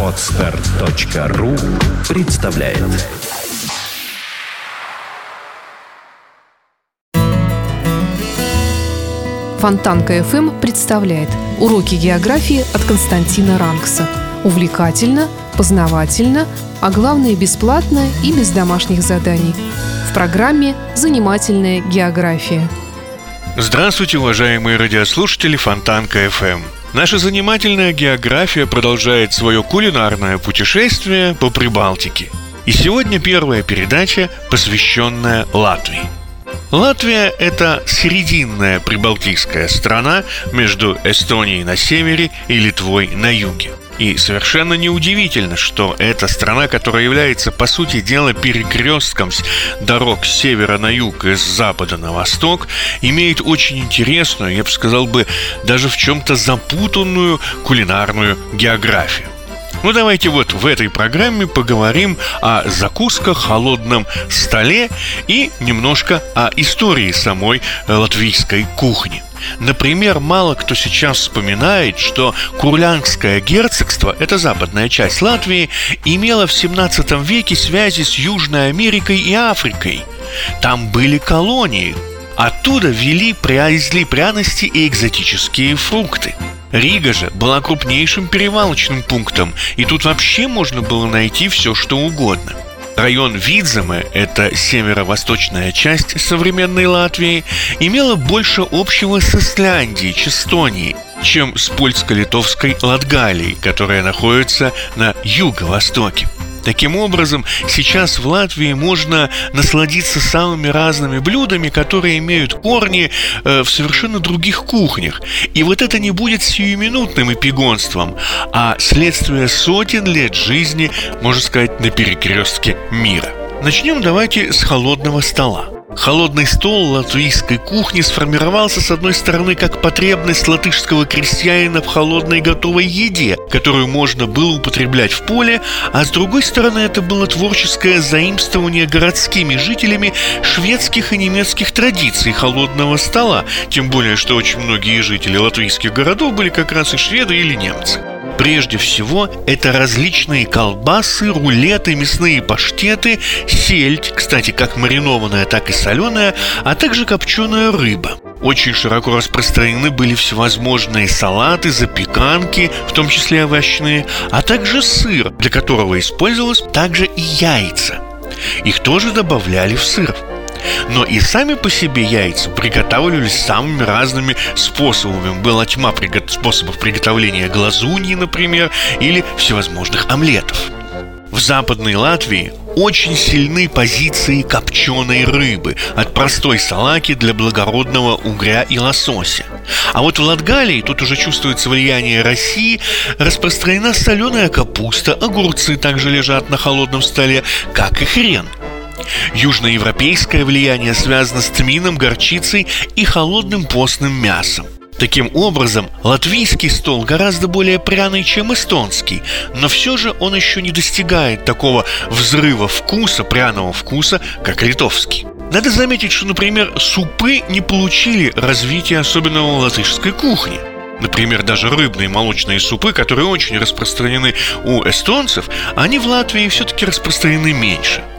Отстар.ру представляет Фонтанка FM представляет уроки географии от Константина Рангса. Увлекательно, познавательно, а главное бесплатно и без домашних заданий. В программе «Занимательная география». Здравствуйте, уважаемые радиослушатели Фонтанка FM. Наша занимательная география продолжает свое кулинарное путешествие по Прибалтике. И сегодня первая передача, посвященная Латвии. Латвия – это срединная прибалтийская страна между Эстонией на севере и Литвой на юге – и совершенно неудивительно, что эта страна, которая является, по сути дела, перекрестком дорог с севера на юг и с запада на восток, имеет очень интересную, я бы сказал бы, даже в чем-то запутанную кулинарную географию. Ну давайте вот в этой программе поговорим о закусках, холодном столе и немножко о истории самой латвийской кухни. Например, мало кто сейчас вспоминает, что Курлянское герцогство, это западная часть Латвии, имело в 17 веке связи с Южной Америкой и Африкой. Там были колонии. Оттуда вели, привезли пряности и экзотические фрукты. Рига же была крупнейшим перевалочным пунктом, и тут вообще можно было найти все, что угодно – Район Видземе, это северо-восточная часть современной Латвии, имела больше общего с Исляндией, Честонией, чем с польско-литовской Латгалией, которая находится на юго-востоке. Таким образом, сейчас в Латвии можно насладиться самыми разными блюдами, которые имеют корни э, в совершенно других кухнях. И вот это не будет сиюминутным эпигонством, а следствие сотен лет жизни, можно сказать, на перекрестке мира. Начнем давайте с холодного стола. Холодный стол латвийской кухни сформировался с одной стороны как потребность латышского крестьянина в холодной готовой еде, которую можно было употреблять в поле, а с другой стороны это было творческое заимствование городскими жителями шведских и немецких традиций холодного стола, тем более что очень многие жители латвийских городов были как раз и шведы или немцы. Прежде всего, это различные колбасы, рулеты, мясные паштеты, сельдь, кстати, как маринованная, так и соленая, а также копченая рыба. Очень широко распространены были всевозможные салаты, запеканки, в том числе овощные, а также сыр, для которого использовалось также и яйца. Их тоже добавляли в сыр. Но и сами по себе яйца приготавливались самыми разными способами. Была тьма пригот... способов приготовления глазуньи, например, или всевозможных омлетов. В Западной Латвии очень сильны позиции копченой рыбы, от простой салаки для благородного угря и лосося. А вот в Латгалии, тут уже чувствуется влияние России, распространена соленая капуста, огурцы также лежат на холодном столе, как и хрен – Южноевропейское влияние связано с тмином, горчицей и холодным постным мясом. Таким образом, латвийский стол гораздо более пряный, чем эстонский, но все же он еще не достигает такого взрыва вкуса, пряного вкуса, как литовский. Надо заметить, что, например, супы не получили развития особенного латышской кухни. Например, даже рыбные молочные супы, которые очень распространены у эстонцев, они в Латвии все-таки распространены меньше –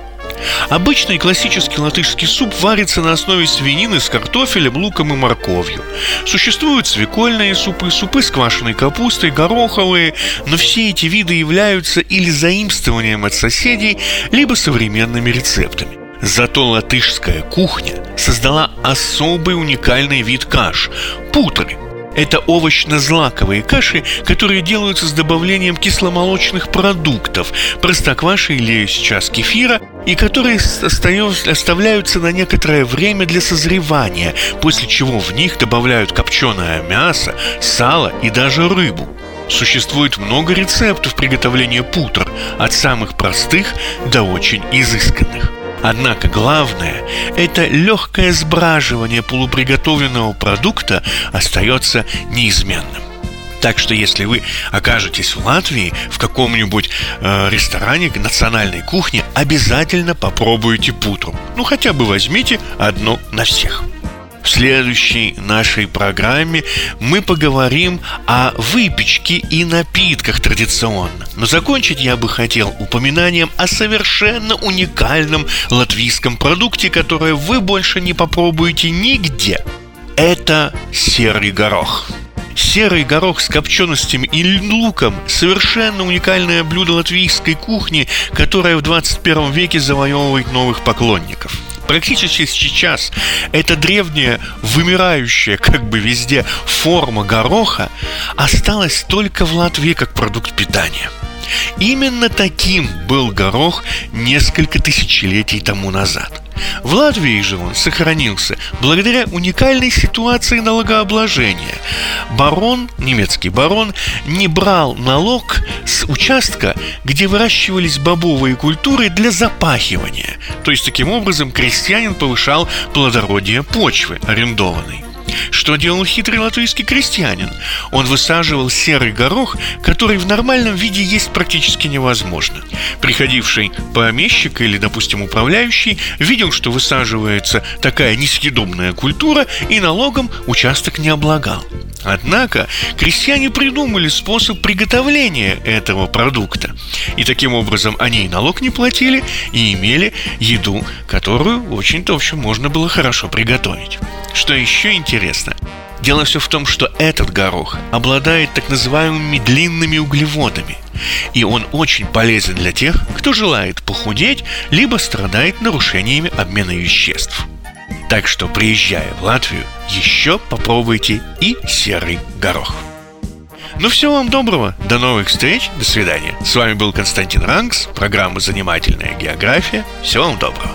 Обычный классический латышский суп варится на основе свинины с картофелем, луком и морковью. Существуют свекольные супы, супы с квашеной капустой, гороховые, но все эти виды являются или заимствованием от соседей, либо современными рецептами. Зато латышская кухня создала особый уникальный вид каш – путры – это овощно-злаковые каши, которые делаются с добавлением кисломолочных продуктов, простокваши или сейчас кефира, и которые оставляются на некоторое время для созревания, после чего в них добавляют копченое мясо, сало и даже рыбу. Существует много рецептов приготовления путр, от самых простых до очень изысканных. Однако главное – это легкое сбраживание полуприготовленного продукта остается неизменным. Так что если вы окажетесь в Латвии в каком-нибудь э, ресторане национальной кухни, обязательно попробуйте путру. Ну хотя бы возьмите одну на всех. В следующей нашей программе мы поговорим о выпечке и напитках традиционно. Но закончить я бы хотел упоминанием о совершенно уникальном латвийском продукте, которое вы больше не попробуете нигде. Это серый горох. Серый горох с копченостями и луком – совершенно уникальное блюдо латвийской кухни, которое в 21 веке завоевывает новых поклонников. Практически сейчас эта древняя, вымирающая как бы везде форма гороха осталась только в Латвии как продукт питания – Именно таким был горох несколько тысячелетий тому назад. В Латвии же он сохранился благодаря уникальной ситуации налогообложения. Барон, немецкий барон, не брал налог с участка, где выращивались бобовые культуры для запахивания. То есть таким образом крестьянин повышал плодородие почвы арендованной. Что делал хитрый латвийский крестьянин? Он высаживал серый горох, который в нормальном виде есть практически невозможно. Приходивший помещик или, допустим, управляющий видел, что высаживается такая несъедобная культура и налогом участок не облагал. Однако крестьяне придумали способ приготовления этого продукта. И таким образом они и налог не платили, и имели еду, которую очень-то, в общем, можно было хорошо приготовить. Что еще интересно, Дело все в том, что этот горох обладает так называемыми длинными углеводами. И он очень полезен для тех, кто желает похудеть, либо страдает нарушениями обмена веществ. Так что, приезжая в Латвию, еще попробуйте и серый горох. Ну всего вам доброго, до новых встреч, до свидания. С вами был Константин Ранкс, программа «Занимательная география». Всего вам доброго.